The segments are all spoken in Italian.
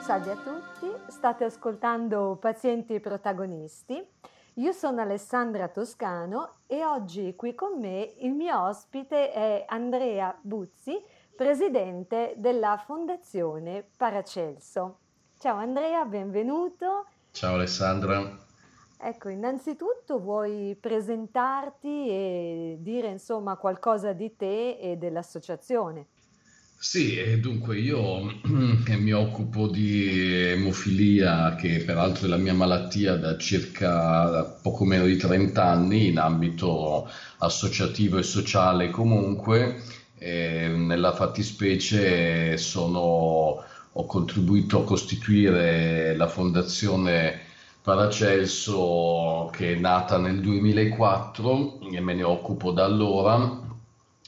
Salve a tutti, state ascoltando Pazienti Protagonisti. Io sono Alessandra Toscano e oggi qui con me il mio ospite è Andrea Buzzi, presidente della Fondazione Paracelso. Ciao Andrea, benvenuto. Ciao Alessandra. Ecco, innanzitutto vuoi presentarti e dire insomma qualcosa di te e dell'associazione? Sì, dunque io mi occupo di emofilia, che peraltro è la mia malattia da circa poco meno di 30 anni in ambito associativo e sociale comunque. E nella fattispecie sono, ho contribuito a costituire la fondazione Paracelso che è nata nel 2004 e me ne occupo da allora.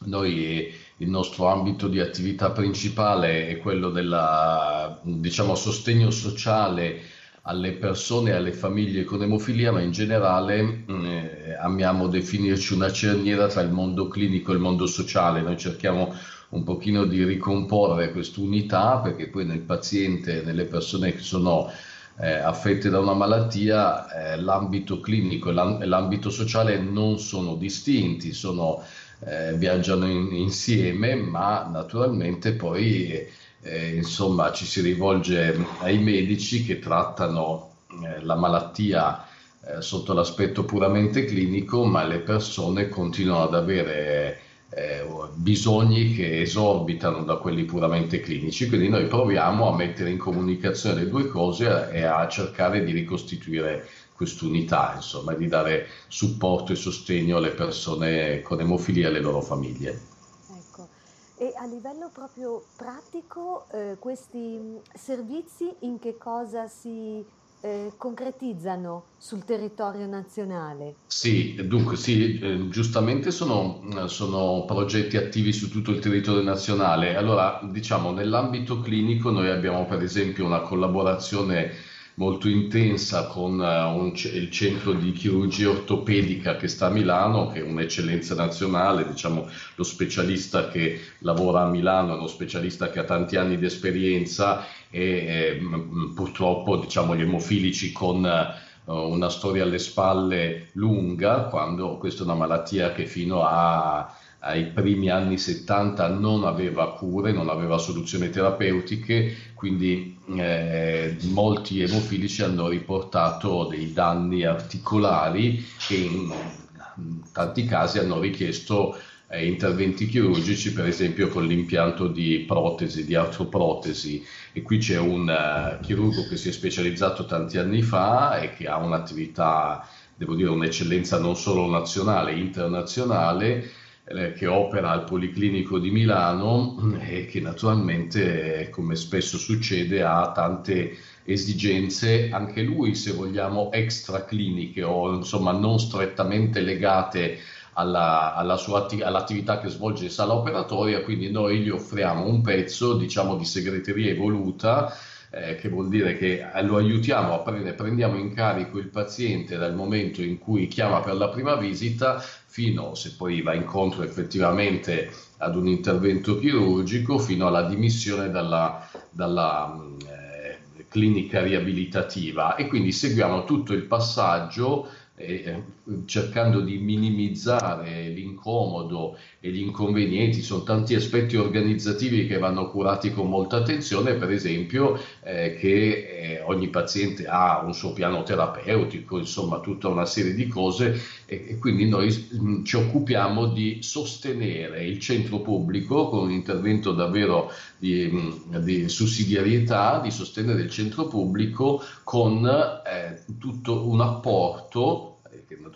Noi il nostro ambito di attività principale è quello del diciamo, sostegno sociale alle persone e alle famiglie con emofilia, ma in generale eh, amiamo definirci una cerniera tra il mondo clinico e il mondo sociale. Noi cerchiamo un pochino di ricomporre quest'unità perché poi nel paziente, nelle persone che sono eh, affette da una malattia, eh, l'ambito clinico e l'ambito sociale non sono distinti, sono eh, viaggiano in, insieme, ma naturalmente poi eh, insomma, ci si rivolge ai medici che trattano eh, la malattia eh, sotto l'aspetto puramente clinico, ma le persone continuano ad avere eh, bisogni che esorbitano da quelli puramente clinici, quindi noi proviamo a mettere in comunicazione le due cose e a cercare di ricostituire quest'unità, insomma, di dare supporto e sostegno alle persone con emofilia e alle loro famiglie. Ecco, e a livello proprio pratico, eh, questi servizi in che cosa si eh, concretizzano sul territorio nazionale? Sì, dunque sì, eh, giustamente sono, sono, progetti attivi su tutto il territorio nazionale. Allora, diciamo, nell'ambito clinico noi abbiamo per esempio una collaborazione molto intensa con uh, un, il centro di chirurgia ortopedica che sta a Milano, che è un'eccellenza nazionale, diciamo lo specialista che lavora a Milano è uno specialista che ha tanti anni di esperienza e eh, purtroppo diciamo gli emofilici con uh, una storia alle spalle lunga, quando questa è una malattia che fino a ai primi anni 70 non aveva cure, non aveva soluzioni terapeutiche, quindi eh, molti emofilici hanno riportato dei danni articolari che in, tanti casi hanno richiesto eh, interventi chirurgici, per esempio con l'impianto di protesi, di artroprotesi. E qui c'è un uh, chirurgo che si è specializzato tanti anni fa e che ha un'attività, devo dire, un'eccellenza non solo nazionale, internazionale che opera al Policlinico di Milano e che naturalmente, come spesso succede, ha tante esigenze, anche lui se vogliamo extracliniche o insomma non strettamente legate alla, alla sua atti- all'attività che svolge in sala operatoria, quindi noi gli offriamo un pezzo diciamo di segreteria evoluta eh, che vuol dire che lo aiutiamo a prendere, prendiamo in carico il paziente dal momento in cui chiama per la prima visita fino, se poi va incontro effettivamente ad un intervento chirurgico, fino alla dimissione dalla, dalla eh, clinica riabilitativa. E quindi seguiamo tutto il passaggio eh, cercando di minimizzare l'incomodo e gli inconvenienti, sono tanti aspetti organizzativi che vanno curati con molta attenzione, per esempio eh, che eh, ogni paziente ha un suo piano terapeutico, insomma tutta una serie di cose e, e quindi noi mh, mm, ci occupiamo di sostenere il centro pubblico con un intervento davvero di, mm, di sussidiarietà, di sostenere il centro pubblico con eh, tutto un apporto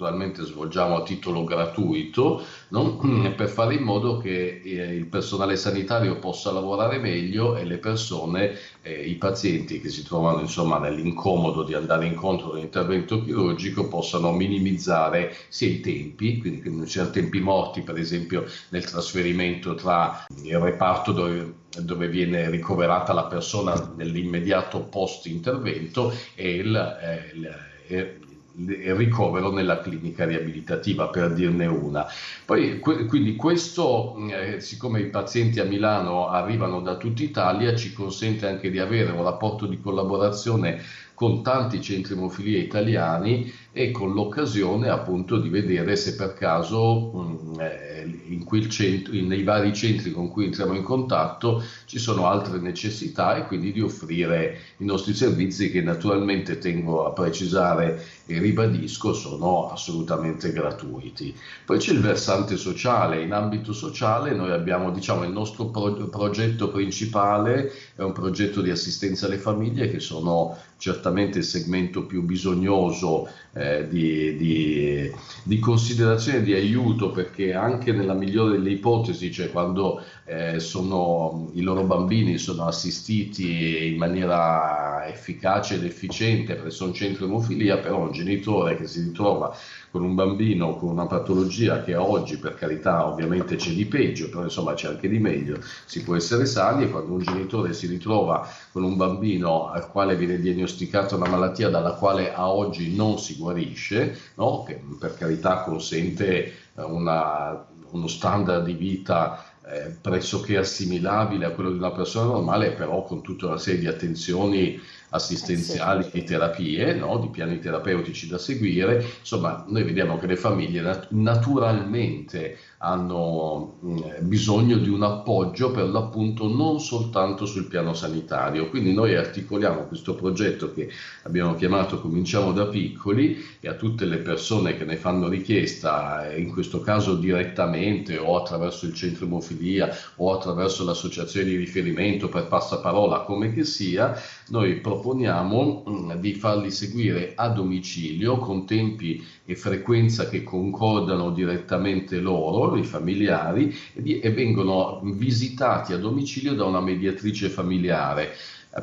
naturalmente svolgiamo a titolo gratuito, no? per fare in modo che eh, il personale sanitario possa lavorare meglio e le persone, eh, i pazienti che si trovano insomma, nell'incomodo di andare incontro all'intervento chirurgico possano minimizzare sia i tempi, quindi che non siano tempi morti per esempio nel trasferimento tra il reparto dove dove viene ricoverata la persona nell'immediato post intervento e il, eh, il, ricovero nella clinica riabilitativa, per dirne una. Poi, quindi questo, eh, siccome i pazienti a Milano arrivano da tutta Italia, ci consente anche di avere un rapporto di collaborazione con tanti centri emofilia italiani e con l'occasione appunto di vedere se per caso mm, eh, in centro, nei vari centri con cui entriamo in contatto ci sono altre necessità e quindi di offrire i nostri servizi che naturalmente tengo a precisare e ribadisco sono assolutamente gratuiti. Poi c'è il versante sociale, in ambito sociale noi abbiamo diciamo il nostro pro- progetto principale è un progetto di assistenza alle famiglie che sono certamente il segmento più bisognoso eh, di, di, di, considerazione, di aiuto, perché anche nella migliore delle ipotesi, cioè quando eh, sono, i loro bambini sono assistiti in maniera efficace ed efficiente, perché sono centro emofilia, però un genitore che si ritrova con un bambino con una patologia che oggi per carità ovviamente c'è di peggio, però insomma c'è anche di meglio, si può essere sani e quando un genitore si ritrova con un bambino al quale viene diagnosticata una malattia dalla quale a oggi non si guarisce, no? che per carità consente una, uno standard di vita eh, pressoché assimilabile a quello di una persona normale, però con tutta una serie di attenzioni assistenziali eh sì. e terapie, no? di piani terapeutici da seguire. Insomma, noi vediamo che le famiglie nat- naturalmente hanno mh, mm, bisogno di un appoggio per l'appunto non soltanto sul piano sanitario. Quindi noi articoliamo questo progetto che abbiamo chiamato Cominciamo da piccoli e a tutte le persone che ne fanno richiesta, in questo caso direttamente o attraverso il centro emofilia o attraverso l'associazione di riferimento per passaparola, come che sia, noi proponiamo mh, mm, di farli seguire a domicilio con tempi e frequenza che concordano direttamente loro, i familiari, e, e vengono visitati a domicilio da una mediatrice familiare.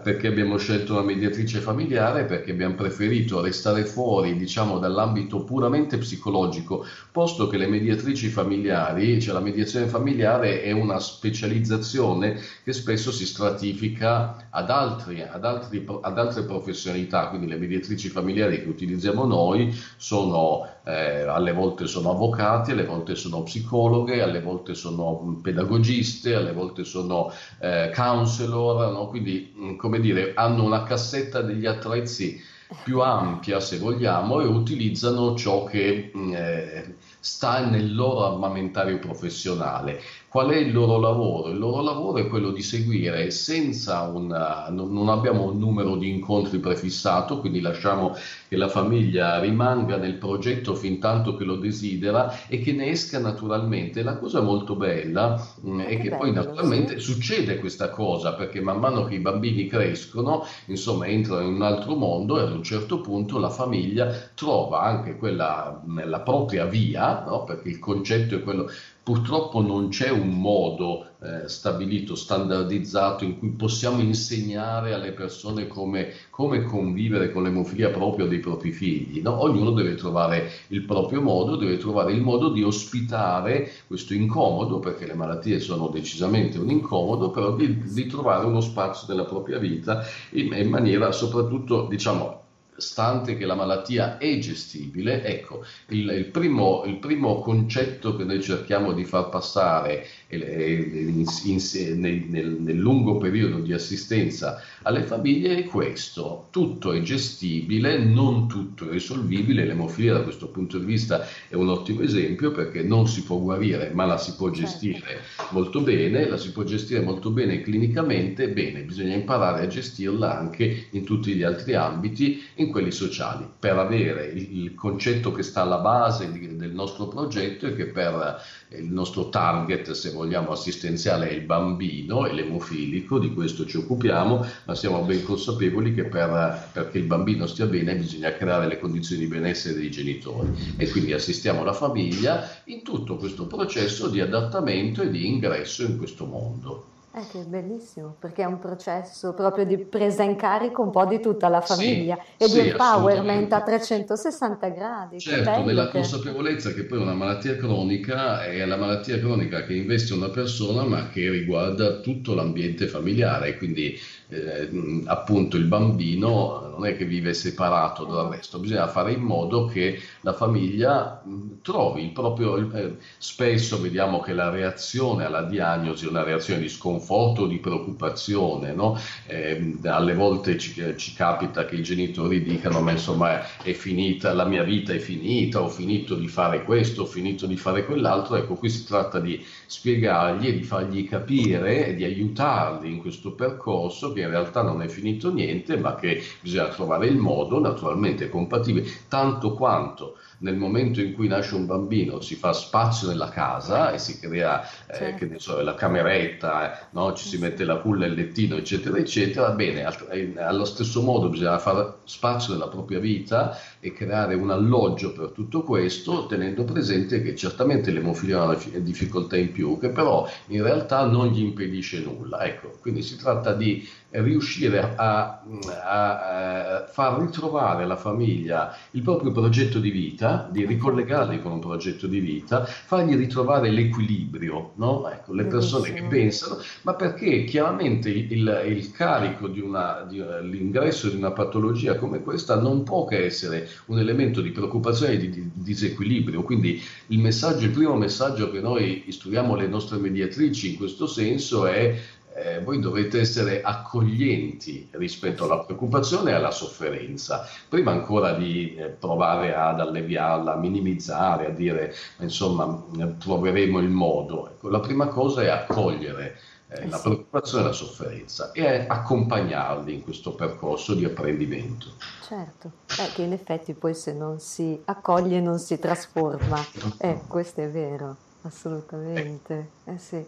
Perché abbiamo scelto una mediatrice familiare, perché abbiamo preferito restare fuori, diciamo, dall'ambito puramente psicologico, posto che le mediatrici familiari, cioè la mediazione familiare è una specializzazione che spesso si stratifica ad, altri, ad, altri, ad altre professionalità, quindi le mediatrici familiari che utilizziamo noi sono eh, alle volte sono avvocati, alle volte sono psicologhe, alle volte sono pedagogiste, alle volte sono eh, counselor, no? quindi mm, come dire, hanno una cassetta degli attrezzi più ampia se vogliamo e utilizzano ciò che mm, eh, sta nel loro armamentario professionale. Qual è il loro lavoro? Il loro lavoro è quello di seguire senza una, non abbiamo un numero di incontri prefissato, quindi lasciamo che la famiglia rimanga nel progetto fin tanto che lo desidera e che ne esca naturalmente. La cosa molto bella mh, mm, è che bello, poi naturalmente sì. succede questa cosa perché man mano che i bambini crescono, insomma, entrano in un altro mondo e ad un certo punto la famiglia trova anche quella, la propria via, no? perché il concetto è quello Purtroppo non c'è un modo eh, stabilito, standardizzato in cui possiamo insegnare alle persone come, come convivere con l'emofilia proprio dei propri figli. No? Ognuno deve trovare il proprio modo, deve trovare il modo di ospitare questo incomodo, perché le malattie sono decisamente un incomodo, però di, di trovare uno spazio della propria vita in, in maniera soprattutto, diciamo, stante che la malattia è gestibile, ecco, il, il, primo, il, primo, concetto che noi cerchiamo di far passare in, in, nel, nel, lungo periodo di assistenza alle famiglie è questo, tutto è gestibile, non tutto è risolvibile, l'emofilia da questo punto di vista è un ottimo esempio perché non si può guarire ma la si può certo. gestire molto bene, la si può gestire molto bene clinicamente, bene, bisogna imparare a gestirla anche in tutti gli altri ambiti, in quelli sociali, per avere il, concetto che sta alla base del nostro progetto e che per il nostro target, se vogliamo, assistenziale è il bambino e l'emofilico, di questo ci occupiamo, ma siamo ben consapevoli che per, perché il bambino stia bene bisogna creare le condizioni di benessere dei genitori e quindi assistiamo la famiglia in tutto questo processo di adattamento e di ingresso in questo mondo. Eh, che bellissimo, perché è un processo proprio di presa in carico un po' di tutta la famiglia sì, e sì, di empowerment a 360 gradi. Certo, nella che... consapevolezza che poi una malattia cronica è la malattia cronica che investe una persona ma che riguarda tutto l'ambiente familiare, quindi eh, appunto il bambino non è che vive separato dal resto, bisogna fare in modo che la famiglia trovi il proprio... Eh, spesso vediamo che la reazione alla diagnosi è una reazione di sconforto, di preoccupazione, no? eh, alle volte ci, eh, ci, capita che i genitori dicano ma insomma è finita, la mia vita è finita, ho finito di fare questo, ho finito di fare quell'altro, ecco qui si tratta di spiegargli e di fargli capire e di aiutarli in questo percorso che in realtà non è finito niente, ma che bisogna trovare il modo, naturalmente compatibile, tanto quanto nel momento in cui nasce un bambino si fa spazio nella casa e si crea eh, certo. so, la cameretta, no? ci si mette la culla e il lettino, eccetera, eccetera, bene, eh, allo stesso modo bisogna fare spazio nella propria vita e creare un alloggio per tutto questo, tenendo presente che certamente l'emofilia ha una difficoltà in più, che però in realtà non gli impedisce nulla. Ecco, quindi si tratta di riuscire a, a, a far ritrovare alla famiglia il proprio progetto di vita, di ricollegarli con un progetto di vita, fargli ritrovare l'equilibrio, no? ecco, le persone che pensano, ma perché chiaramente il, il carico di, una, di l'ingresso di una patologia come questa non può che essere un elemento di preoccupazione e di, di disequilibrio, quindi il messaggio, il primo messaggio che noi istruiamo le nostre mediatrici in questo senso è eh, voi dovete essere accoglienti rispetto alla preoccupazione e alla sofferenza, prima ancora di eh, provare ad alleviarla, a minimizzare, a dire insomma troveremo il modo. Ecco, la prima cosa è accogliere eh, la preoccupazione e la sofferenza e accompagnarli in questo percorso di apprendimento. Certo, eh, che in effetti poi se non si accoglie non si trasforma. Eh, questo è vero, assolutamente. Eh sì.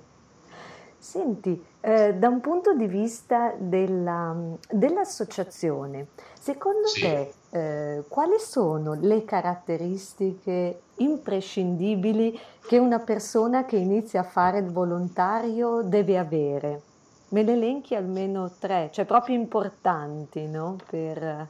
Senti, eh, da un punto di vista della, dell'associazione, secondo sì. te eh, quali sono le caratteristiche imprescindibili che una persona che inizia a fare il volontario deve avere? Me ne elenchi almeno tre, cioè proprio importanti, no? Per...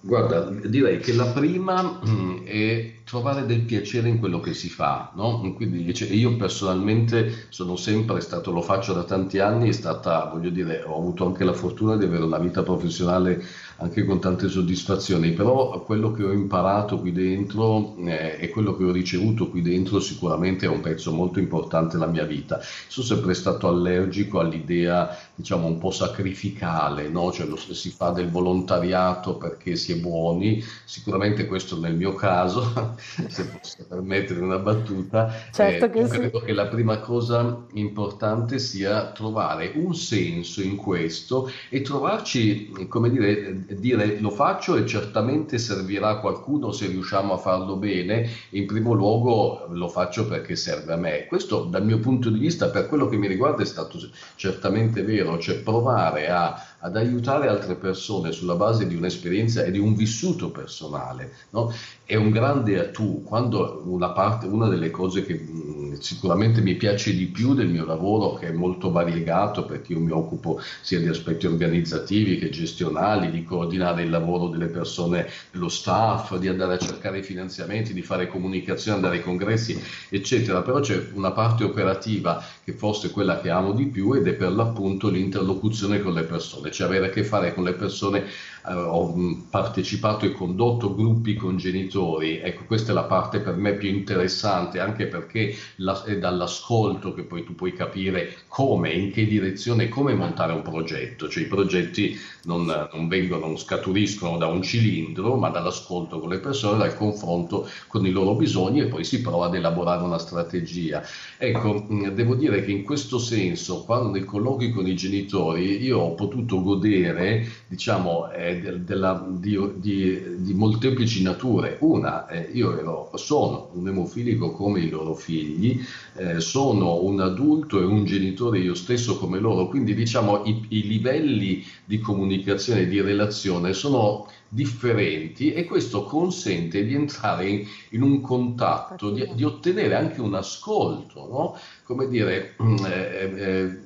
Guarda, direi che la prima mm, è trovare del piacere in quello che si fa, no? Quindi io personalmente sono sempre stato, lo faccio da tanti anni, è stata, voglio dire, ho avuto anche la fortuna di avere una vita professionale anche con tante soddisfazioni, però quello che ho imparato qui dentro eh, e quello che ho ricevuto qui dentro sicuramente è un pezzo molto importante della mia vita. Sono sempre stato allergico all'idea, diciamo, un po' sacrificale, no? Cioè lo, si fa del volontariato perché si è buoni, sicuramente questo nel mio caso, se posso permettere una battuta, certo eh, che credo sì. che la prima cosa importante sia trovare un senso in questo e trovarci, come dire, dire lo faccio e certamente servirà a qualcuno se riusciamo a farlo bene, in primo luogo lo faccio perché serve a me. Questo dal mio punto di vista, per quello che mi riguarda, è stato certamente vero, cioè provare a ad aiutare altre persone sulla base di un'esperienza e di un vissuto personale, no? è un grande atu. Quando una, parte, una delle cose che mh, sicuramente mi piace di più del mio lavoro, che è molto variegato perché io mi occupo sia di aspetti organizzativi che gestionali, di coordinare il lavoro delle persone, dello staff, di andare a cercare i finanziamenti, di fare comunicazione, andare ai congressi, eccetera. Però c'è una parte operativa che forse è quella che amo di più ed è per l'appunto l'interlocuzione con le persone cioè avere a che fare con le persone, eh, ho partecipato e condotto gruppi con genitori, ecco questa è la parte per me più interessante, anche perché la, è dall'ascolto che poi tu puoi capire come, in che direzione, come montare un progetto, cioè i progetti non, non vengono, non scaturiscono da un cilindro, ma dall'ascolto con le persone, dal confronto con i loro bisogni e poi si prova ad elaborare una strategia. Ecco, devo dire che in questo senso, quando nei colloqui con i genitori, io ho potuto godere, diciamo, eh, de, della, di, di, di, molteplici nature. Una, eh, io ero, sono un emofilico come i loro figli, eh, sono un adulto e un genitore io stesso come loro, quindi diciamo i, i livelli di comunicazione di relazione sono differenti e questo consente di entrare in, in un contatto, di, di, ottenere anche un ascolto, no? come dire, mm, eh, eh,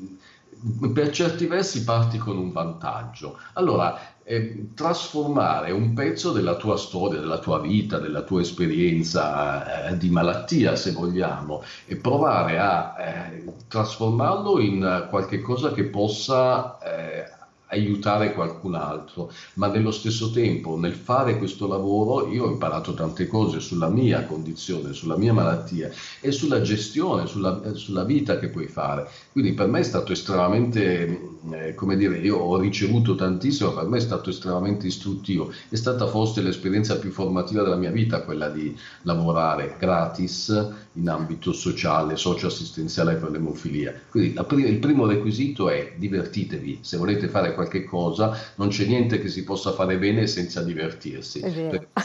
per certi versi parti con un vantaggio. Allora, eh, trasformare un pezzo della tua storia, della tua vita, della tua esperienza eh, di malattia, se vogliamo, e provare a eh, trasformarlo in qualche cosa che possa eh, aiutare qualcun altro, ma nello stesso tempo nel fare questo lavoro io ho imparato tante cose sulla mia condizione, sulla mia malattia e sulla gestione, sulla, sulla vita che puoi fare. Quindi per me è stato estremamente, eh, come dire, io ho ricevuto tantissimo, per me è stato estremamente istruttivo, è stata forse l'esperienza più formativa della mia vita quella di lavorare gratis in ambito sociale, socio-assistenziale per l'emofilia. Quindi il primo requisito è divertitevi, se volete fare qualche cosa, non c'è niente che si possa fare bene senza divertirsi.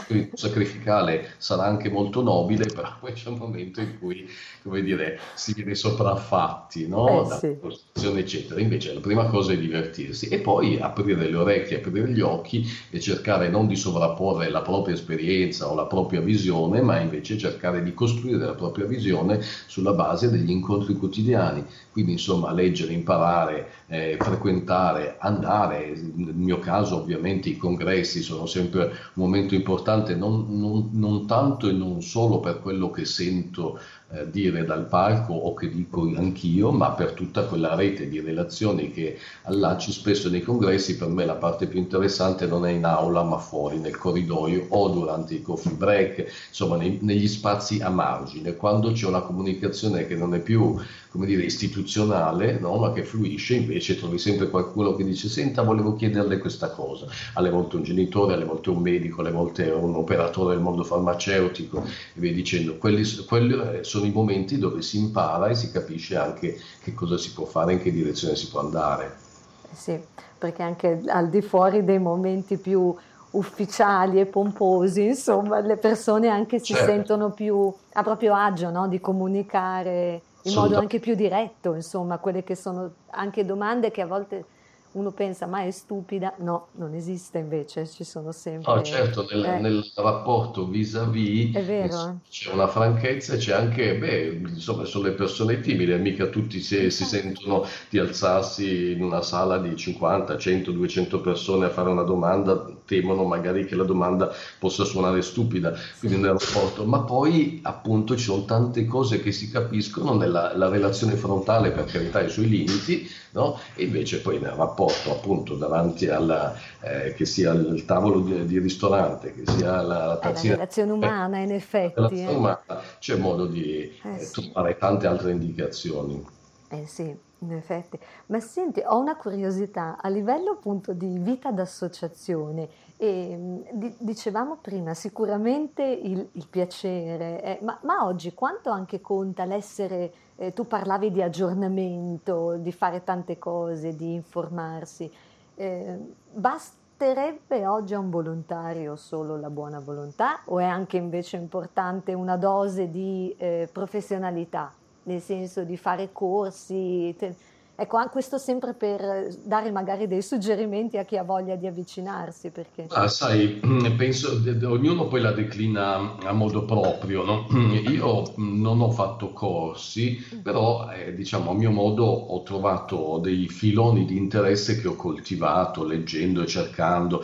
Il sacrificale sarà anche molto nobile, però poi c'è un momento in cui, come dire, si viene sopraffatti, no? Eh, da sì. posizione, eccetera. Invece la prima cosa è divertirsi e poi aprire le orecchie, aprire gli occhi e cercare non di sovrapporre la propria esperienza o la propria visione, ma invece cercare di costruire la propria visione sulla base degli incontri quotidiani. Quindi, insomma, leggere, imparare, eh, frequentare, andare. Nel mio caso, ovviamente, i congressi sono sempre un momento importante, non, non, non tanto e non solo per quello che sento eh, dire dal palco o che dico anch'io, ma per tutta quella rete di relazioni che allacci spesso nei congressi, per me la parte più interessante non è in aula, ma fuori nel corridoio o durante i coffee break, insomma nei, negli spazi a margine, quando c'è una comunicazione che non è più come dire, istituzionale, no? ma che fluisce, invece trovi sempre qualcuno che dice senta volevo chiederle questa cosa, alle volte un genitore, alle volte un medico, alle volte un operatore del mondo farmaceutico e via dicendo, quelli, quelli eh, sono i momenti dove si impara e si capisce anche che cosa si può fare, in che direzione si può andare. Sì, perché anche al di fuori dei momenti più ufficiali e pomposi, insomma, le persone anche si Certo, sentono più a proprio agio, no? Di comunicare in modo anche più diretto, insomma, quelle che sono anche domande che a volte uno pensa, ma è stupida? No, non esiste invece, ci sono No, sempre... certo, nel, Eh, nel rapporto vis-à-vis vero, eh? c'è una franchezza e c'è anche, beh, insomma, sono le persone timide, mica tutti si, si Infatti, sentono di alzarsi in una sala di 50, 100, 200 persone a fare una domanda, temono magari che la domanda possa suonare stupida, quindi nel rapporto, ma poi appunto ci sono tante cose che si capiscono nella la relazione frontale, per carità, i suoi limiti, no? E invece poi nel rapporto appunto davanti alla, eh, che sia il tavolo di, di ristorante, che sia la, la la tazzina relazione eh, umana in effetti, relazione eh? umana, c'è modo di Eh eh, sì. trovare tante altre indicazioni. Eh sì, in effetti. Ma senti, ho una curiosità a livello appunto di vita d'associazione. E, mh, di- dicevamo prima, sicuramente il, il piacere, eh, ma, ma oggi quanto anche conta l'essere, eh, tu parlavi di aggiornamento, di fare tante cose, di informarsi. Eh, basterebbe oggi a un volontario solo la buona volontà o è anche invece importante una dose di eh, professionalità? nel senso di fare corsi. te- Ecco, an- questo sempre per dare magari dei suggerimenti a chi ha voglia di avvicinarsi, perché... Ah, sai, penso, ognuno poi la declina a modo proprio, no? Io non ho fatto corsi, Mm, però eh, diciamo a mio modo ho trovato dei filoni di interesse che ho coltivato leggendo e cercando.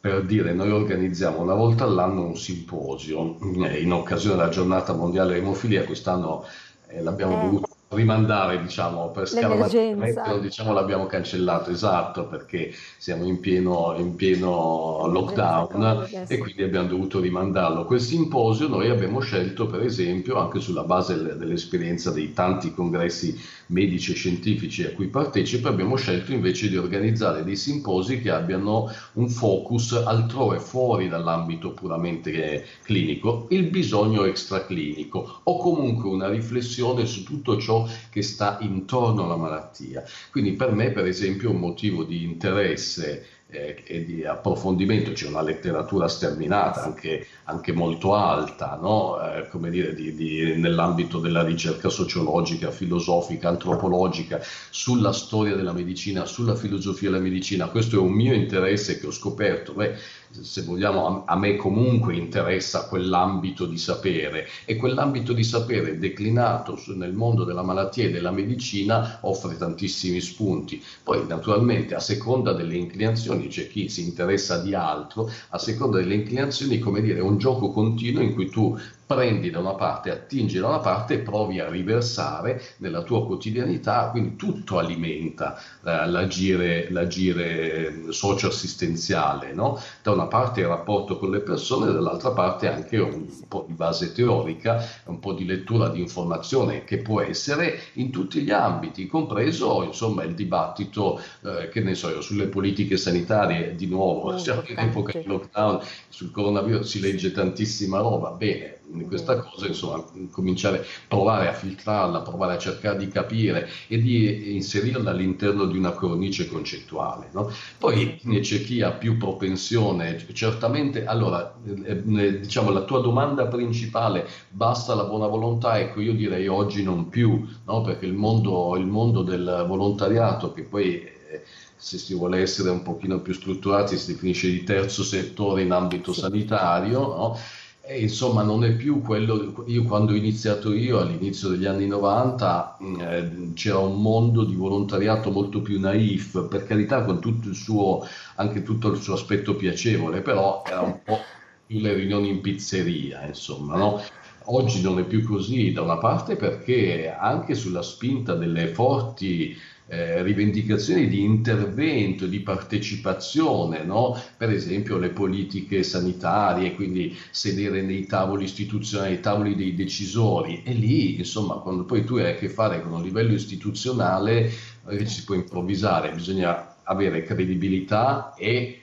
Per dire, noi organizziamo una volta all'anno un simposio eh, in occasione della giornata mondiale dell'emofilia, quest'anno eh, l'abbiamo Eh, dovuto rimandare, diciamo, per l'emergenza, diciamo l'abbiamo cancellato, esatto, perché siamo in pieno, in pieno lockdown Covid, eh e quindi abbiamo dovuto rimandarlo. Quel simposio noi abbiamo scelto, per esempio, anche sulla base del- dell'esperienza dei tanti congressi medici e scientifici a cui partecipo, abbiamo scelto invece di organizzare dei simposi che abbiano un focus altrove, fuori dall'ambito puramente eh, clinico, il bisogno extraclinico o comunque una riflessione su tutto ciò che sta intorno alla malattia. Quindi per me, per esempio, un motivo di interesse eh, e di approfondimento, c'è una letteratura sterminata, anche, anche molto alta, no? eh, come dire, di, di, nell'ambito della ricerca sociologica, filosofica, antropologica, sulla storia della medicina, sulla filosofia della medicina. Questo è un mio interesse che ho scoperto. Beh, se vogliamo, a, me comunque interessa quell'ambito di sapere e quell'ambito di sapere declinato nel mondo della malattia e della medicina offre tantissimi spunti. Poi naturalmente a seconda delle inclinazioni c'è chi si interessa di altro, a seconda delle inclinazioni, come dire, è un gioco continuo in cui tu prendi da una parte, attingi da una parte e provi a riversare nella tua quotidianità, quindi tutto alimenta eh, l'agire, l'agire socio-assistenziale, no? da una parte il rapporto con le persone, dall'altra parte anche un po' di base teorica, un po' di lettura di informazione che può essere in tutti gli ambiti, compreso insomma il dibattito, eh, che ne so io, sulle politiche sanitarie, di nuovo, siamo in epoca di lockdown, sul coronavirus si legge tantissima roba, bene, questa cosa, insomma, cominciare a provare a filtrarla, provare a cercare di capire e di inserirla all'interno di una cornice concettuale. No? Poi c'è chi ha più propensione, certamente, allora, eh, eh, diciamo, la tua domanda principale, basta la buona volontà, ecco, io direi oggi non più, no? perché il mondo, il mondo del volontariato, che poi... Eh, se si vuole essere un pochino più strutturati, si definisce di terzo settore in ambito sanitario, no? E insomma, non è più quello. Io, quando ho iniziato io all'inizio degli anni 90, mm, eh, c'era un mondo di volontariato molto più naif, per carità, con tutto il suo, anche tutto il suo aspetto piacevole, però era un po' più le riunioni in pizzeria, insomma, no? Oggi non è più così, da una parte perché anche sulla spinta delle forti eh, rivendicazioni di intervento, di partecipazione, no? per esempio le politiche sanitarie, quindi sedere nei tavoli istituzionali, nei tavoli dei decisori. E lì insomma quando poi tu hai a che fare con un livello istituzionale eh, si può improvvisare, bisogna avere credibilità e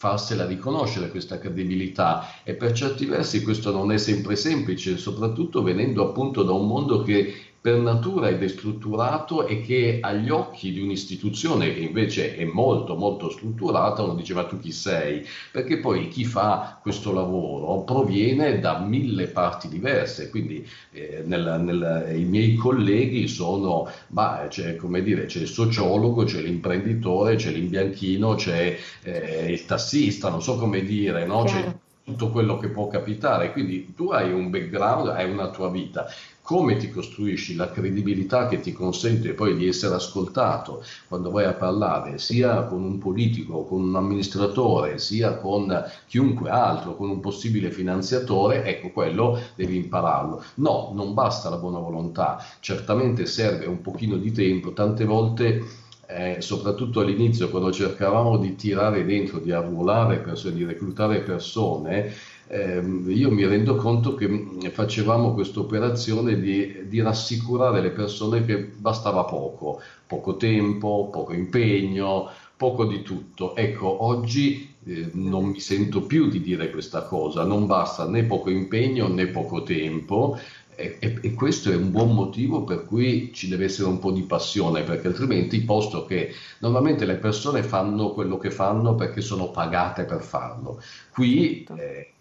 farsela riconoscere questa credibilità. E per certi versi questo non è sempre semplice, soprattutto venendo appunto da un mondo che per natura è destrutturato e che agli occhi di un'istituzione che invece è molto molto strutturata uno dice ma tu chi sei? Perché poi chi fa questo lavoro proviene da mille parti diverse, quindi eh, nel, nel, i miei colleghi sono, bah, c'è, come dire, c'è il sociologo, c'è l'imprenditore, c'è l'imbianchino, c'è eh, il tassista, non so come dire, no? c'è tutto quello che può capitare, quindi tu hai un background, hai una tua vita come ti costruisci la credibilità che ti consente poi di essere ascoltato quando vai a parlare sia con un politico, con un amministratore, sia con chiunque altro, con un possibile finanziatore, ecco quello devi impararlo. No, non basta la buona volontà, certamente serve un pochino di tempo, tante volte eh, soprattutto all'inizio quando cercavamo di tirare dentro, di arruolare persone, di reclutare persone, ehm, io mi rendo conto che mm, facevamo questa operazione di, di, rassicurare le persone che bastava poco, poco tempo, poco impegno, poco di tutto. Ecco, oggi eh, non mi sento più di dire questa cosa, non basta né poco impegno né poco tempo. E, e, e, questo è un buon motivo per cui ci deve essere un po' di passione, perché altrimenti, posto che normalmente le persone fanno quello che fanno perché sono pagate per farlo, qui certo. eh,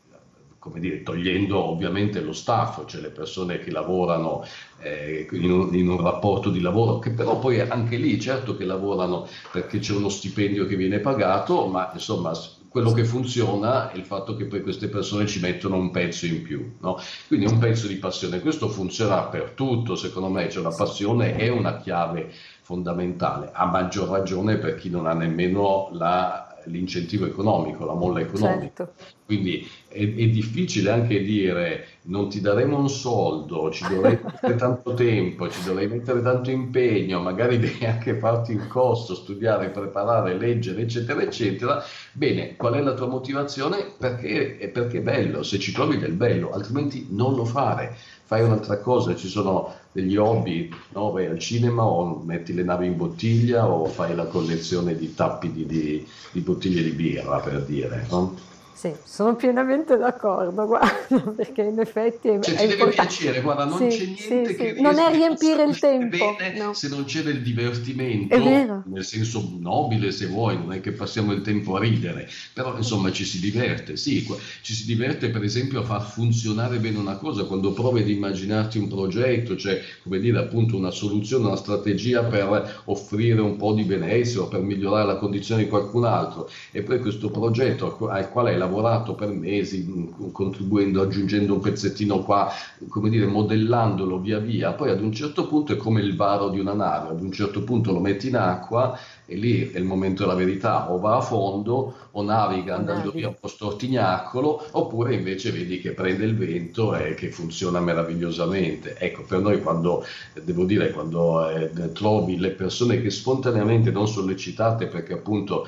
come dire, togliendo ovviamente lo staff, cioè le persone che lavorano eh, in, un, in, un, rapporto di lavoro, che però poi anche lì certo che lavorano perché c'è uno stipendio che viene pagato, ma insomma quello che funziona è il fatto che poi queste persone ci mettono un pezzo in più, no? quindi un pezzo di passione. Questo funziona per tutto, secondo me, cioè la passione è una chiave fondamentale, a maggior ragione per chi non ha nemmeno la l'incentivo economico, la molla economica. Certo. Quindi è, è, difficile anche dire non ti daremo un soldo, ci dovrei mettere tanto tempo, ci dovrei mettere tanto impegno, magari devi anche farti il costo, studiare, preparare, leggere, eccetera, eccetera. Bene, qual è la tua motivazione? Perché, perché è bello, se ci trovi del bello, altrimenti non lo fare. Fai un'altra cosa, ci sono degli hobby, no? vai al cinema o metti le navi in bottiglia o fai la collezione di tappi di, di, di bottiglie di birra, per dire. No? Sì, sono pienamente d'accordo, guarda, perché in effetti è, cioè, è ti deve piacere, guarda, non sì, c'è niente sì, che sì. Non è riempire il tempo, bene no. se non c'è del divertimento, nel senso nobile se vuoi, non è che passiamo il tempo a ridere, però insomma ci si diverte, sì, ci si diverte per esempio a far funzionare bene una cosa, quando provi ad immaginarti un progetto, cioè come dire appunto una soluzione, una strategia per offrire un po' di benessere o per migliorare la condizione di qualcun altro e poi questo progetto al quale hai lavorato per mesi, mh, contribuendo, aggiungendo un pezzettino qua, come dire, modellandolo via via, poi ad un certo punto è come il varo di una nave, ad un certo punto lo metti in acqua e lì è il momento della verità, o va a fondo o naviga andando naviga. via un po' stortignacolo, oppure invece vedi che prende il vento e che funziona meravigliosamente. Ecco, per noi quando, devo dire, quando eh, trovi le persone che spontaneamente non sollecitate perché appunto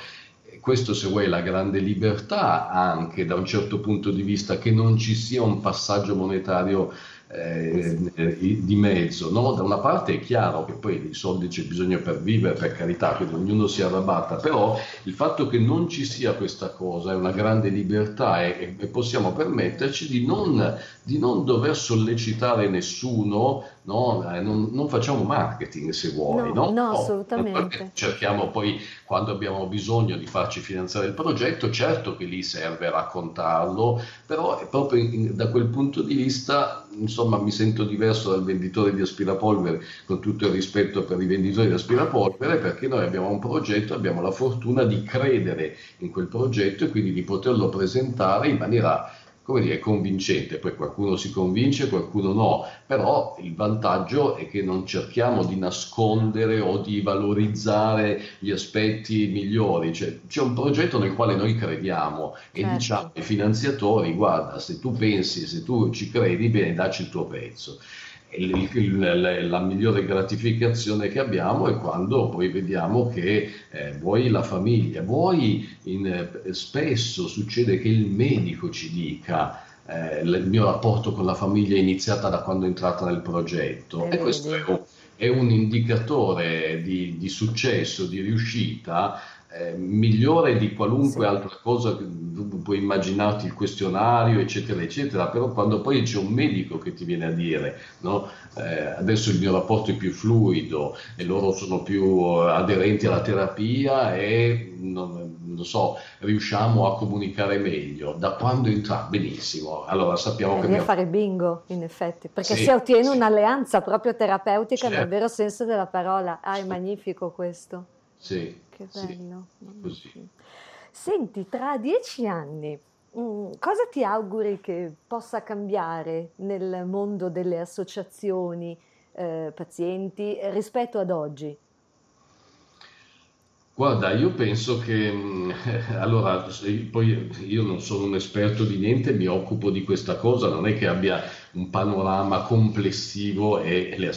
questo se vuoi è la grande libertà anche da un certo punto di vista che non ci sia un passaggio monetario eh, eh, di mezzo, no? Da una parte è chiaro che poi i soldi c'è bisogno per vivere, per carità, quindi ognuno si arrabatta, però il fatto che non ci sia questa cosa è una grande libertà e, e possiamo permetterci di non, di non dover sollecitare nessuno, no? Eh, non, non facciamo marketing se vuoi, No, no? assolutamente. cerchiamo poi quando abbiamo bisogno di farci finanziare il progetto, certo che lì serve raccontarlo, però è proprio in- da quel punto di vista, insomma, mi sento diverso dal venditore di aspirapolvere, con tutto il rispetto per i venditori di aspirapolvere, perché noi abbiamo un progetto, abbiamo la fortuna di credere in quel progetto e quindi di poterlo presentare in maniera come dire, convincente, poi qualcuno si convince, qualcuno no, però il vantaggio è che non cerchiamo di nascondere o di valorizzare gli aspetti migliori, cioè, c'è un progetto nel quale noi crediamo e Certo. diciamo ai finanziatori, guarda, se tu pensi, se tu ci credi, bene, dacci il tuo pezzo. Il- il- la, migliore gratificazione che abbiamo è quando poi vediamo che eh, vuoi la famiglia, vuoi in, eh, spesso succede che il medico ci dica eh, il mio rapporto con la famiglia è iniziata da quando è entrata nel progetto. E e questo è un, è un indicatore di, di successo, di riuscita eh, migliore di qualunque Sì. altra cosa che tu puoi immaginarti il questionario, eccetera, eccetera, però quando poi c'è un medico che ti viene a dire, no? Eh, adesso il mio rapporto è più fluido e loro sono più eh, aderenti alla terapia e non, non so, riusciamo a comunicare meglio. Da quando entra? Benissimo, allora sappiamo E che abbiamo... fare bingo, in effetti, perché Sì, si ottiene sì. un'alleanza proprio terapeutica nel Certo. vero senso della parola. Ah, è magnifico questo. Sì, Che sì, bello. mia. Senti, tra dieci anni, mm, cosa ti auguri che possa cambiare nel mondo delle associazioni eh, pazienti rispetto ad oggi? Guarda, io penso che, mh, allora, poi io non sono un esperto di niente, mi occupo di questa cosa, non è che abbia un panorama complessivo e le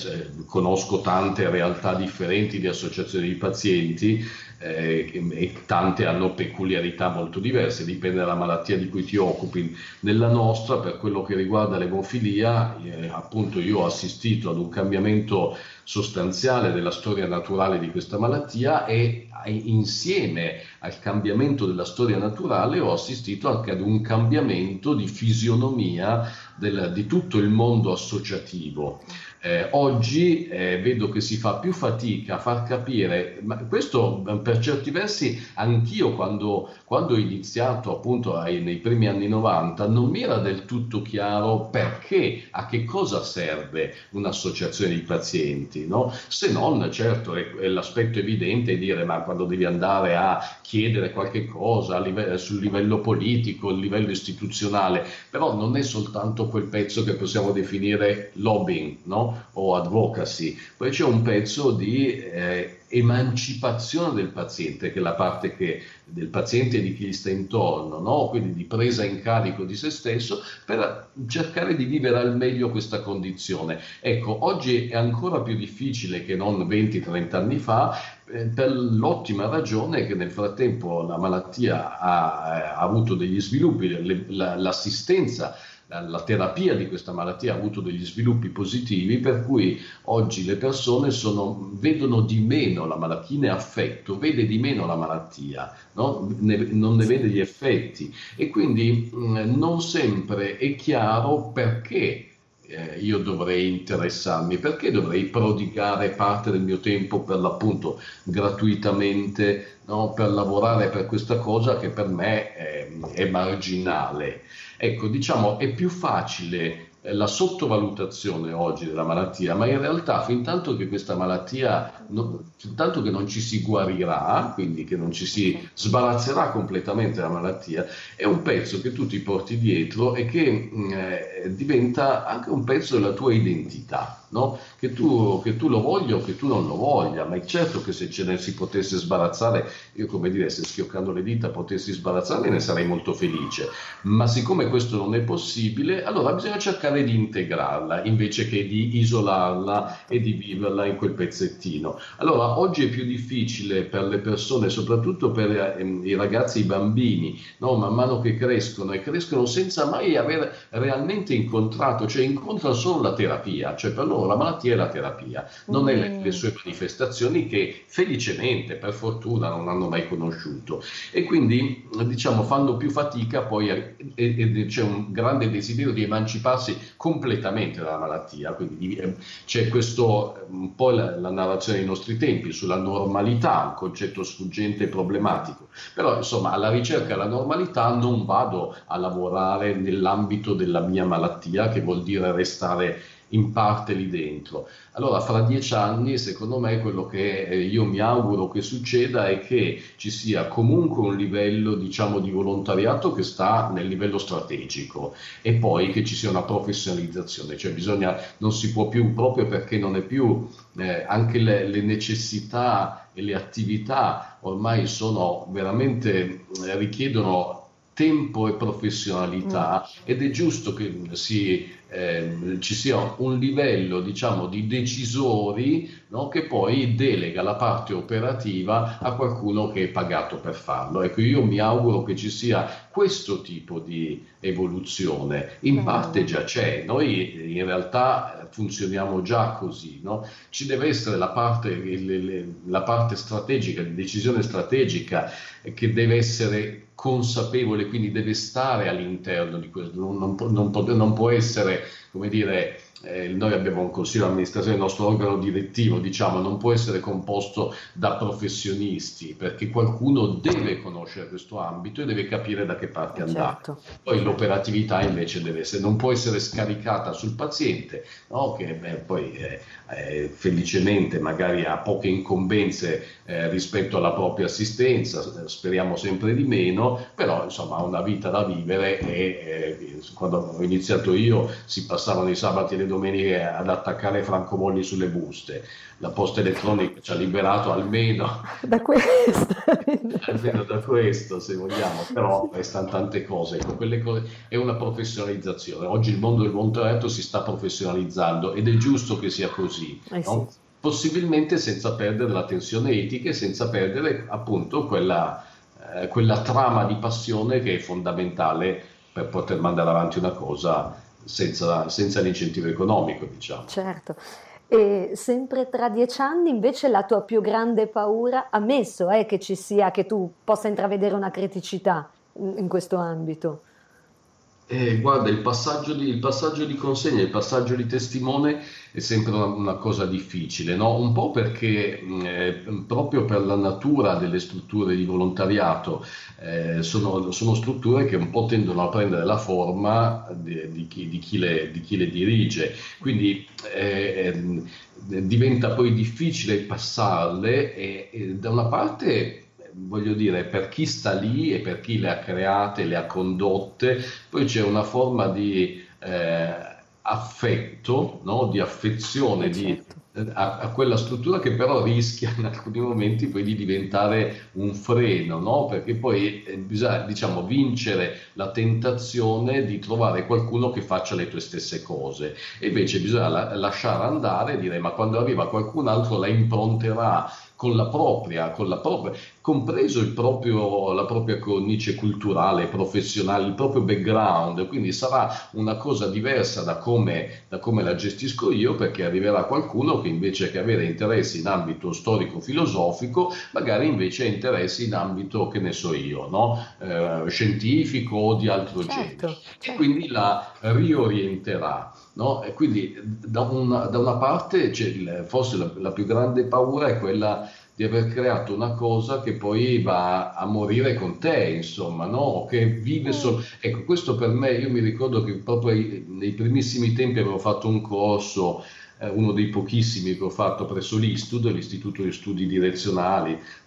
conosco tante realtà differenti di associazioni di pazienti eh, e tante hanno peculiarità molto diverse, dipende dalla malattia di cui ti occupi. Nella nostra, per quello che riguarda l'emofilia, eh, appunto io ho assistito ad un cambiamento sostanziale della storia naturale di questa malattia e insieme al cambiamento della storia naturale ho assistito anche ad un cambiamento di fisionomia del- di tutto il mondo associativo. Eh, oggi eh, vedo che si fa più fatica a far capire, ma questo eh, per certi versi anch'io quando, quando ho iniziato appunto ai- nei primi anni 90 non mi era del tutto chiaro perché, a che cosa serve un'associazione di pazienti, no? Se non, certo, è, è l'aspetto evidente è dire ma quando devi andare a chiedere qualche cosa a live- sul livello politico, a livello istituzionale, però non è soltanto quel pezzo che possiamo definire lobbying, no? O advocacy, poi c'è un pezzo di eh, emancipazione del paziente, che è la parte che, del paziente e di chi gli sta intorno, no? Quindi di presa in carico di se stesso per cercare di vivere al meglio questa condizione. Ecco, oggi è ancora più difficile che non 20-30 anni fa, eh, per l'ottima ragione che nel frattempo la malattia ha, eh, ha avuto degli sviluppi, le- la- l'assistenza la terapia di questa malattia ha avuto degli sviluppi positivi per cui oggi le persone sono, vedono di meno la malattia, chi ne ha affetto vede di meno la malattia, no? ne, non ne vede gli effetti e quindi mh, non sempre è chiaro perché eh, io dovrei interessarmi, perché dovrei prodigare parte del mio tempo per l'appunto gratuitamente no? per lavorare per questa cosa che per me è, è marginale. Ecco, diciamo, è più facile la sottovalutazione oggi della malattia, ma in realtà fin tanto che questa malattia, no, fin tanto che non ci si guarirà, quindi che non ci si sbarazzerà completamente la malattia, è un pezzo che tu ti porti dietro e che mm, eh, diventa anche un pezzo della tua identità no? che, tu, che, tu, lo voglia o che tu non lo voglia, ma è certo che se ce ne si potesse sbarazzare, io come dire, se schioccando le dita potessi sbarazzarne ne sarei molto felice, ma siccome questo non è possibile, allora bisogna cercare di integrarla invece che di isolarla e di viverla in quel pezzettino. Allora, oggi è più difficile per le persone, soprattutto per ehm, i ragazzi i bambini, no? man mano che crescono e crescono senza mai aver realmente incontrato, cioè incontrano solo la terapia, cioè per loro la malattia è la terapia, non mm. è le, le, sue manifestazioni che felicemente, per fortuna, non hanno mai conosciuto. E quindi, diciamo, fanno più fatica poi e, e c'è un grande desiderio di emanciparsi completamente dalla malattia. Quindi eh, c'è questo, un po' la, la narrazione dei nostri tempi sulla normalità, un concetto sfuggente e problematico. Però, insomma, alla ricerca della normalità non vado a lavorare nell'ambito della mia malattia, che vuol dire restare in parte lì dentro. Allora, fra dieci anni, secondo me, quello che eh, io mi auguro che succeda è che ci sia comunque un livello, diciamo, di volontariato che sta nel livello strategico e poi che ci sia una professionalizzazione, cioè bisogna, non si può più, proprio perché non è più, eh, anche le, le necessità e le attività ormai sono veramente, eh, richiedono tempo e professionalità mm. ed è giusto che si, eh, ci sia un livello diciamo, di decisori no, che poi delega la parte operativa a qualcuno che è pagato per farlo. Ecco, io mi auguro che ci sia questo tipo di evoluzione. In mm. parte già c'è, noi in realtà funzioniamo già così, no? ci deve essere la parte, la parte strategica, di decisione strategica che deve essere consapevole, quindi deve stare all'interno di questo, non, non, non, non può essere, come dire, eh, noi abbiamo un consiglio di amministrazione, il nostro organo direttivo, diciamo, non può essere composto da professionisti, perché qualcuno deve conoscere questo ambito e deve capire da che parte certo. andare. Poi l'operatività invece deve essere, non può essere scaricata sul paziente, no? che beh, poi eh, eh, felicemente magari ha poche incombenze eh, rispetto alla propria assistenza, speriamo sempre di meno, però insomma ha una vita da vivere e eh, quando ho iniziato io si passavano i sabati e le domeniche ad attaccare francobolli sulle buste. La posta elettronica ci ha liberato almeno da questo, almeno da questo se vogliamo, però restano tante cose. Ecco, cose. È una professionalizzazione. Oggi il mondo del volontariato si sta professionalizzando ed è giusto che sia così. Eh no? sì. Possibilmente senza perdere la tensione etica e senza perdere appunto quella, eh, quella trama di passione che è fondamentale per poter mandare avanti una cosa senza, senza l'incentivo economico, diciamo. Certo. E sempre tra dieci anni invece la tua più grande paura, ammesso eh, che ci sia, che tu possa intravedere una criticità in questo ambito. Eh, guarda, il passaggio, di, il passaggio, di, consegna, il passaggio di testimone è sempre una, una cosa difficile, no? un po' perché eh, proprio per la natura delle strutture di volontariato eh, sono, sono, strutture che un po' tendono a prendere la forma di, di, chi, di chi, le, chi, le, dirige, quindi eh, ehm, diventa poi difficile passarle e, e da una parte voglio dire, per chi sta lì e per chi le ha create, le ha condotte, poi c'è una forma di eh, affetto, no? di affezione, certo. di a, a, quella struttura che però rischia in alcuni momenti poi di diventare un freno, no? perché poi eh, bisogna diciamo, vincere la tentazione di trovare qualcuno che faccia le tue stesse cose e invece bisogna la, lasciare andare e dire ma quando arriva qualcun altro la impronterà con la propria, con la propria compreso il proprio, la propria cornice culturale, professionale, il proprio background, quindi sarà una cosa diversa da come, da come la gestisco io, perché arriverà qualcuno che invece che avere interessi in ambito storico-filosofico, magari invece ha interessi in ambito, che ne so io, no? eh, scientifico o di altro certo, genere. Certo. E quindi la riorienterà. No? E quindi da una, da una parte forse la, la più grande paura è quella di aver creato una cosa che poi va a morire con te, insomma, no? Che vive solo. Ecco, questo per me, io mi ricordo che proprio nei primissimi tempi avevo fatto un corso, eh, uno dei pochissimi che ho fatto presso l'Istud, l'Istituto di Studi Direzionali,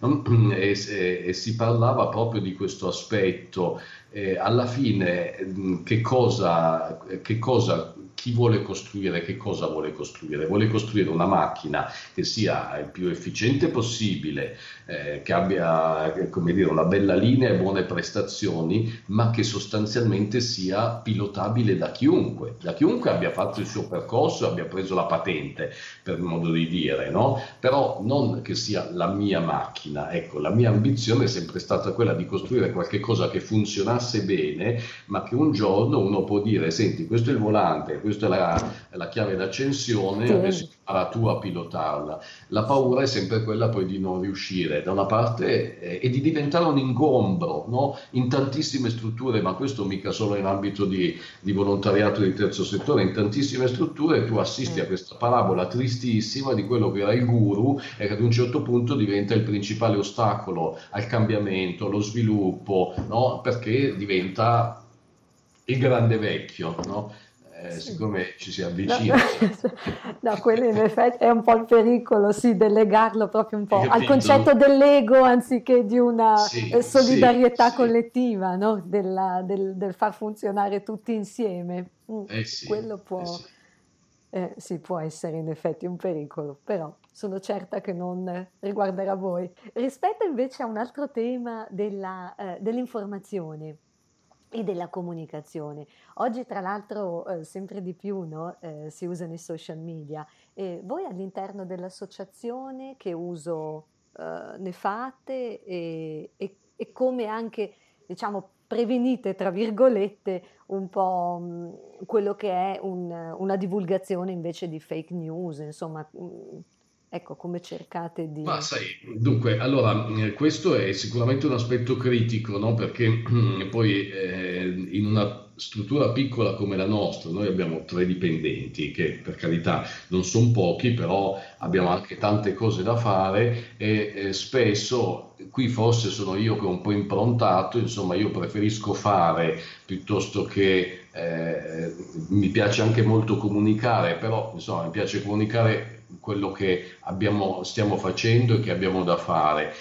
e, e, e, si parlava proprio di questo aspetto. Eh, alla fine, che cosa, che cosa chi vuole costruire, che cosa vuole costruire? Vuole costruire una macchina che sia il più efficiente possibile, eh, che abbia dire, una bella linea e buone prestazioni, ma che sostanzialmente sia pilotabile da chiunque, da chiunque abbia fatto il suo percorso e abbia preso la patente, per modo di dire, no? Però non che sia la mia macchina, ecco, la mia ambizione è sempre stata quella di costruire qualcosa che funzionasse bene, ma che un giorno uno può dire, senti, questo è il volante, questa è la, la chiave d'accensione, sì. adesso impara tu a pilotarla. La paura è sempre quella poi di non riuscire, da una parte, eh, e di diventare un ingombro no? in tantissime strutture, ma questo mica solo in ambito di, di volontariato di terzo settore, in tantissime strutture tu assisti a questa parabola tristissima di quello che era il guru e che ad un certo punto diventa il principale ostacolo al cambiamento, allo sviluppo, no? perché diventa il grande vecchio. No? Eh, siccome ci si avvicina. No, no, quello in effetti è un po' il pericolo, sì, delegarlo proprio un po' al concetto dell'ego anziché di una sì, eh, solidarietà sì, collettiva, sì. No? Della, del, del, far funzionare tutti insieme. Mm, eh quello può, eh sì, può essere in effetti un pericolo, però sono certa che non riguarderà voi. Rispetto invece a un altro tema della, eh, dell'informazione e della comunicazione. Oggi tra l'altro eh, sempre di più no, eh, si usano i social media e voi all'interno dell'associazione che uso eh, ne fate e, e, e, come anche diciamo prevenite tra virgolette un po' mh, quello che è un, una divulgazione invece di fake news, insomma mh, Ecco, come cercate di... Ma sai, dunque, allora, eh, questo è sicuramente un aspetto critico, no? Perché poi eh, in una struttura piccola come la nostra, noi abbiamo tre dipendenti che per carità non sono pochi, però abbiamo anche tante cose da fare e eh, spesso qui forse sono io che ho un po' improntato, insomma io preferisco fare piuttosto che eh, mi piace anche molto comunicare, però insomma mi piace comunicare quello che abbiamo, stiamo facendo e che abbiamo da fare.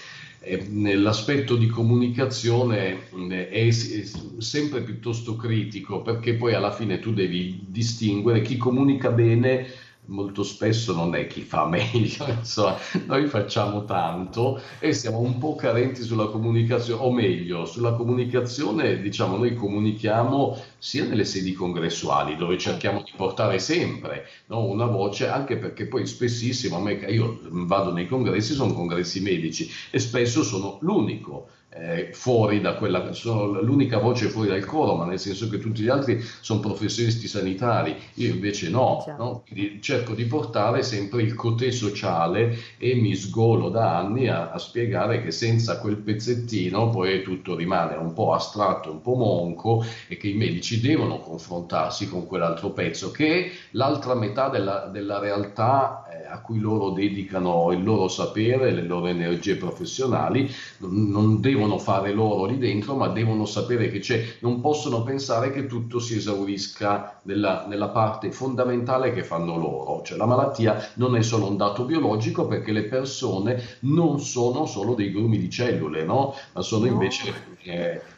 Nell'aspetto di comunicazione è, è sempre piuttosto critico perché poi alla fine tu devi distinguere chi comunica bene molto spesso non è chi fa meglio, insomma, noi facciamo tanto e siamo un po' carenti sulla comunicazione, o meglio, sulla comunicazione, diciamo, noi comunichiamo sia nelle sedi congressuali, dove cerchiamo di portare sempre no, una voce, anche perché poi spessissimo, a me, io vado nei congressi, sono congressi medici e spesso sono l'unico eh, fuori da quella, sono l'unica voce fuori dal coro, ma nel senso che tutti gli altri sono professionisti sanitari, io invece no, no? cerco di portare sempre il cotè sociale e mi sgolo da anni a, a, spiegare che senza quel pezzettino poi tutto rimane un po' astratto, un po' monco e che i medici devono confrontarsi con quell'altro pezzo che è l'altra metà della, della realtà a cui loro dedicano il loro sapere, le loro energie professionali, non, non devono devono fare loro lì dentro, ma devono sapere che c'è, non possono pensare che tutto si esaurisca nella, nella parte fondamentale che fanno loro. Cioè la malattia non è solo un dato biologico perché le persone non sono solo dei grumi di cellule, no? ma sono invece... Eh,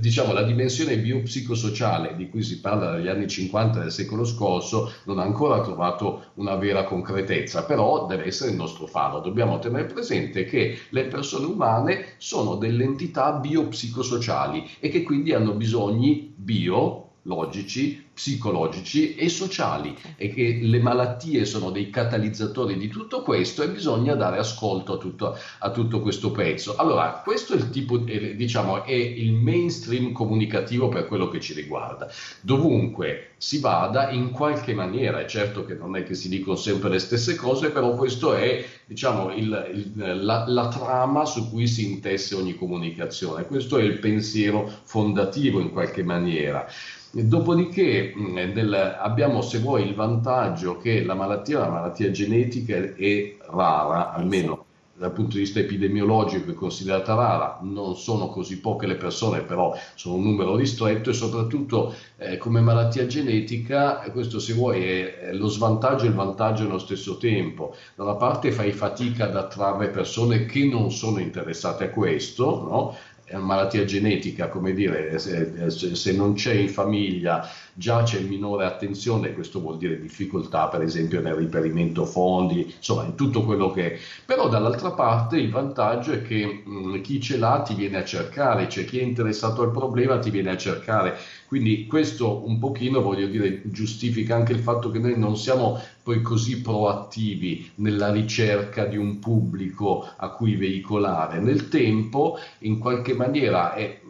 diciamo, la dimensione biopsicosociale di cui si parla dagli anni 50 del secolo scorso non ha ancora trovato una vera concretezza, però deve essere il nostro faro. Dobbiamo tenere presente che le persone umane sono delle entità biopsicosociali e che quindi hanno bisogni bio logici, psicologici e sociali e che le malattie sono dei catalizzatori di tutto questo e bisogna dare ascolto a tutto, a tutto questo pezzo. Allora, questo è il tipo, diciamo, è il mainstream comunicativo per quello che ci riguarda. Dovunque si vada in qualche maniera, è certo che non è che si dicono sempre le stesse cose, però questo è, diciamo, il, il, la, la trama su cui si intesse ogni comunicazione. Questo è il pensiero fondativo in qualche maniera. Dopodiché del, abbiamo, se vuoi, il vantaggio che la malattia, la malattia genetica è rara, almeno dal punto di vista epidemiologico è considerata rara, non sono così poche le persone, però sono un numero ristretto e soprattutto eh, come malattia genetica, questo se vuoi è lo svantaggio e il vantaggio nello stesso tempo. Da una parte fai fatica ad attrarre persone che non sono interessate a questo, no? Malattia genetica, come dire, se, se, non c'è in famiglia già c'è minore attenzione, questo vuol dire difficoltà per esempio nel riperimento fondi, insomma in tutto quello che è. Però dall'altra parte il vantaggio è che mh, chi ce l'ha ti viene a cercare, cioè chi è interessato al problema ti viene a cercare. Quindi questo un pochino, voglio dire, giustifica anche il fatto che noi non siamo poi così proattivi nella ricerca di un pubblico a cui veicolare. Nel tempo, in qualche maniera, è,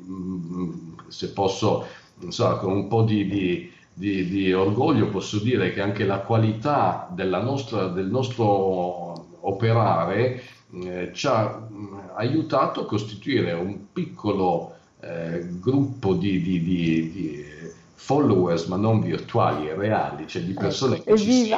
se posso insomma, con un po' di, di, di, di, orgoglio posso dire che anche la qualità nostra, del nostro operare eh, ci ha mh, aiutato a costituire un piccolo eh, gruppo di, followers, ma non virtuali, reali, cioè di persone ecco, che ci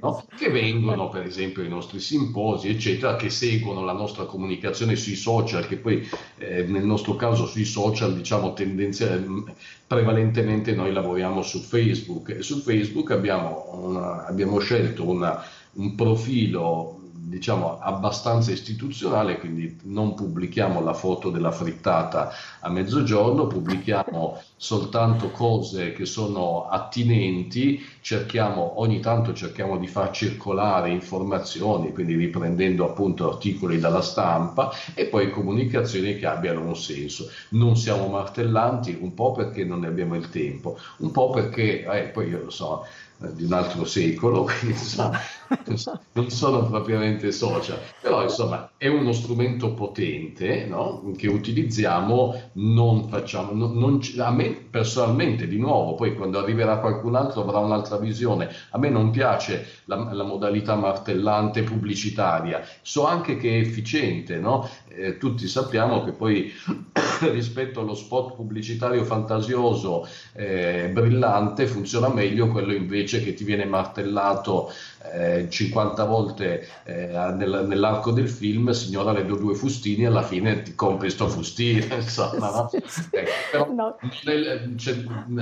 no? che vengono per esempio ai nostri simposi, eccetera, che seguono la nostra comunicazione sui social, che poi eh, nel nostro caso sui social diciamo tendenzialmente prevalentemente noi lavoriamo su Facebook e su Facebook abbiamo, una, abbiamo scelto una, un profilo diciamo abbastanza istituzionale, quindi non pubblichiamo la foto della frittata a mezzogiorno, pubblichiamo soltanto cose che sono attinenti, cerchiamo ogni tanto cerchiamo di far circolare informazioni, quindi riprendendo appunto articoli dalla stampa e poi comunicazioni che abbiano un senso. Non siamo martellanti, un po' perché non ne abbiamo il tempo, un po' perché eh, poi io lo so di un altro secolo, quindi insomma, non sono propriamente social, però insomma è uno strumento potente no? che utilizziamo, non facciamo, non, non, a me personalmente di nuovo, poi quando arriverà qualcun altro avrà un'altra visione, a me non piace la, la modalità martellante pubblicitaria, so anche che è efficiente, no? eh, tutti sappiamo che poi rispetto allo spot pubblicitario fantasioso eh, brillante funziona meglio quello invece che ti viene martellato eh, 50 volte eh, nel, nell'arco del film signora le do due fustini alla fine ti compri sto fustino insomma no? eh, però no. nel, cioè,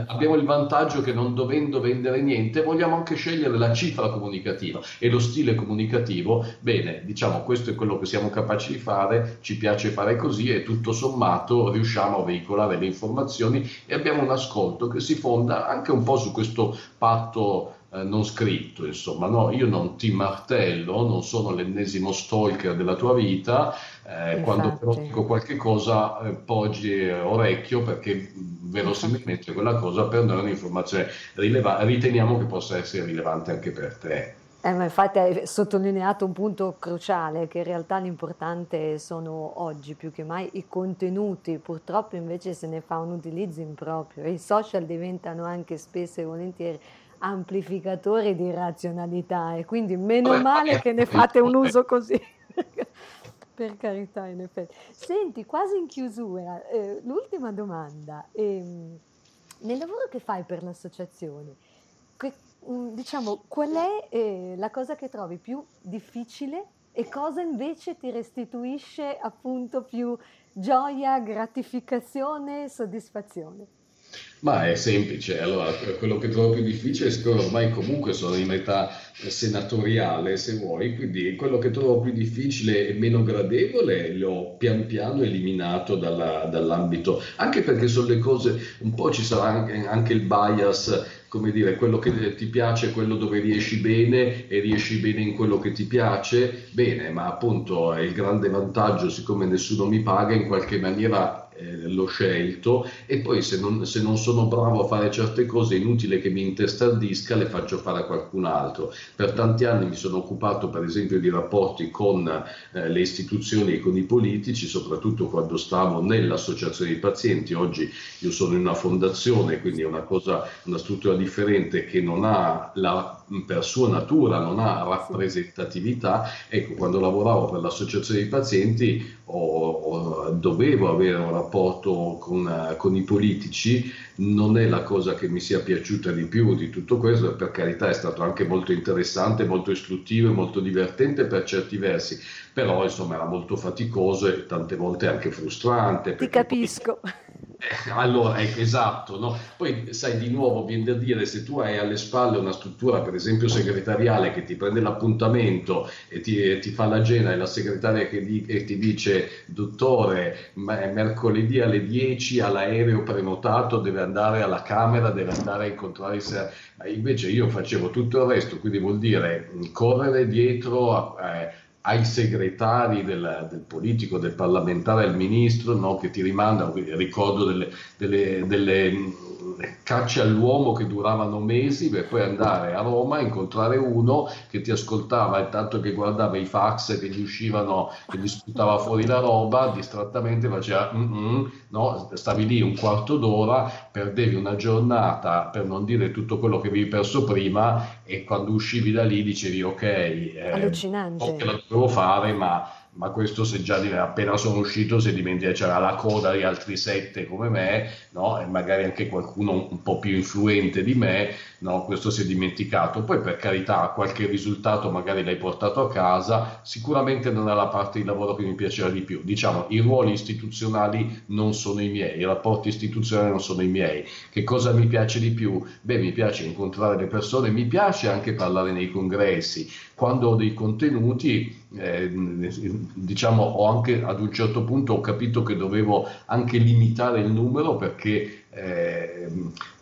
abbiamo il vantaggio che non dovendo vendere niente vogliamo anche scegliere la cifra comunicativa e lo stile comunicativo bene diciamo questo è quello che siamo capaci di fare ci piace fare così e tutto sommato riusciamo a veicolare le informazioni e abbiamo un ascolto che si fonda anche un po' su questo patto eh, non scritto, insomma, no, io non ti martello, non sono l'ennesimo stalker della tua vita, eh, quando però dico qualche cosa eh, poggi orecchio perché verosimilmente quella cosa per noi è un'informazione rilevante, riteniamo che possa essere rilevante anche per te. Eh, ma infatti hai sottolineato un punto cruciale, che in realtà l'importante sono oggi più che mai i contenuti, purtroppo invece se ne fa un utilizzo improprio, i social diventano anche spesso e volentieri amplificatori di razionalità e quindi meno male che ne fate un uso così. per carità, in effetti. Senti, quasi in chiusura, eh, l'ultima domanda. Eh, nel lavoro che fai per l'associazione, que, mm, diciamo, qual è eh, la cosa che trovi più difficile e cosa invece ti restituisce appunto più gioia, gratificazione, soddisfazione? Ma è semplice, allora quello che trovo più difficile è che ormai comunque sono in età senatoriale se vuoi, quindi quello che trovo più difficile e meno gradevole l'ho pian piano eliminato dalla, dall'ambito, anche perché sono le cose, un po' ci sarà anche, anche il bias come dire, quello che ti piace quello dove riesci bene e riesci bene in quello che ti piace, bene, ma appunto è il grande vantaggio, siccome nessuno mi paga, in qualche maniera eh, l'ho scelto e poi se non, se non, sono bravo a fare certe cose è inutile che mi intestardisca, le faccio fare a qualcun altro. Per tanti anni mi sono occupato per esempio di rapporti con eh, le istituzioni e con i politici, soprattutto quando stavo nell'associazione di pazienti, oggi io sono in una fondazione, quindi è una cosa, una struttura differente che non ha la per sua natura non ha rappresentatività, ecco, quando lavoravo per l'associazione dei pazienti o, o dovevo avere un rapporto con, con, i politici, non è la cosa che mi sia piaciuta di più di tutto questo, per carità è stato anche molto interessante, molto istruttivo e molto divertente per certi versi, però insomma era molto faticoso e tante volte anche frustrante. Ti capisco. Poi allora, ecco, esatto, no? Poi sai di nuovo, viene da dire, se tu hai alle spalle una struttura, per esempio segretariale, che ti prende l'appuntamento e ti, ti fa l'agenda e la segretaria che di, e ti dice, dottore, mercoledì alle 10 all'aereo prenotato, deve andare alla Camera, deve andare a incontrare il Invece io facevo tutto il resto, quindi vuol dire correre dietro a... Eh, ai segretari del, del, politico, del parlamentare, al ministro, no, che ti rimandano, ricordo delle, delle, delle cacce all'uomo che duravano mesi per poi andare a Roma a incontrare uno che ti ascoltava intanto che guardava i fax che gli uscivano, che gli sputava fuori la roba, distrattamente faceva no? stavi lì un quarto d'ora, perdevi una giornata per non dire tutto quello che avevi perso prima e quando uscivi da lì dicevi ok, eh, Allucinante. so che la dovevo fare ma ma questo se già appena sono uscito si dimentica c'era la coda di altri sette come me, no? e magari anche qualcuno un po' più influente di me, no? questo si è dimenticato. Poi per carità qualche risultato magari l'hai portato a casa, sicuramente non è la parte di lavoro che mi piaceva di più. Diciamo, i ruoli istituzionali non sono i miei, i rapporti istituzionali non sono i miei. Che cosa mi piace di più? Beh, mi piace incontrare le persone, mi piace anche parlare nei congressi. Quando ho dei contenuti eh, diciamo ho anche ad un certo punto ho capito che dovevo anche limitare il numero perché eh,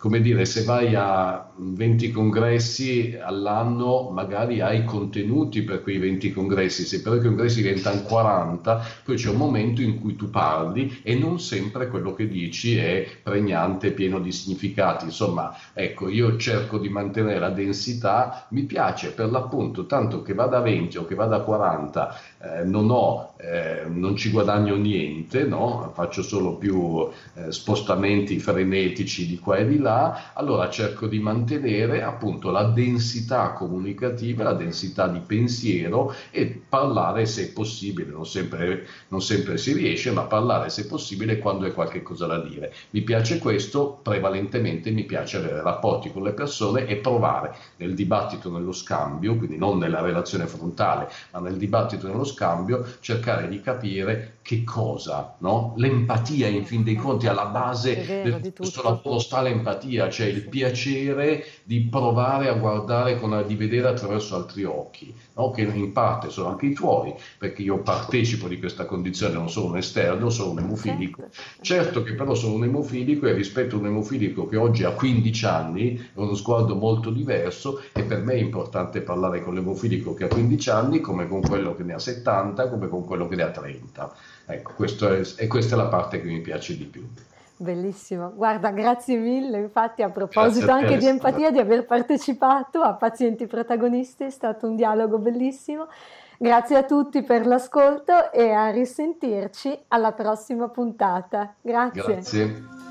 come dire, se vai a 20 congressi all'anno, magari hai contenuti per quei 20 congressi, se però i congressi diventano 40, poi c'è un momento in cui tu parli e non sempre quello che dici è pregnante, pieno di significati. Insomma, ecco, io cerco di mantenere la densità, mi piace per l'appunto, tanto che vada a 20 o che vada a 40, eh, non, ho, eh, non ci guadagno niente, no? faccio solo più eh, spostamenti frenetici di qua e di là, allora cerco di mantenere appunto la densità comunicativa, la densità di pensiero e parlare se è possibile, non sempre, non sempre si riesce, ma parlare se è possibile quando hai qualche cosa da dire. Mi piace questo, prevalentemente mi piace avere rapporti con le persone e provare nel dibattito, nello scambio, quindi non nella relazione frontale, ma nel dibattito, nello scambio, cercare di capire che cosa, no? L'empatia in fin dei conti alla base vero, del questo lavoro sta l'empatia, cioè il piacere di provare a guardare, con, di vedere attraverso altri occhi, no? che in parte sono anche i tuoi, perché io partecipo di questa condizione, non sono un esterno, sono un emofilico. Certo, certo che però sono un emofilico e rispetto a un emofilico che oggi ha 15 anni, ha uno sguardo molto diverso e per me è importante parlare con l'emofilico che ha 15 anni come con quello che ne ha 70, come con quello che ne ha 30. Ecco, è, e questa è la parte che mi piace di più. Bellissimo, guarda, grazie mille. Infatti, a proposito anche di empatia, di aver partecipato a Pazienti Protagonisti, è stato un dialogo bellissimo. Grazie a tutti per l'ascolto e a risentirci alla prossima puntata. Grazie. Grazie.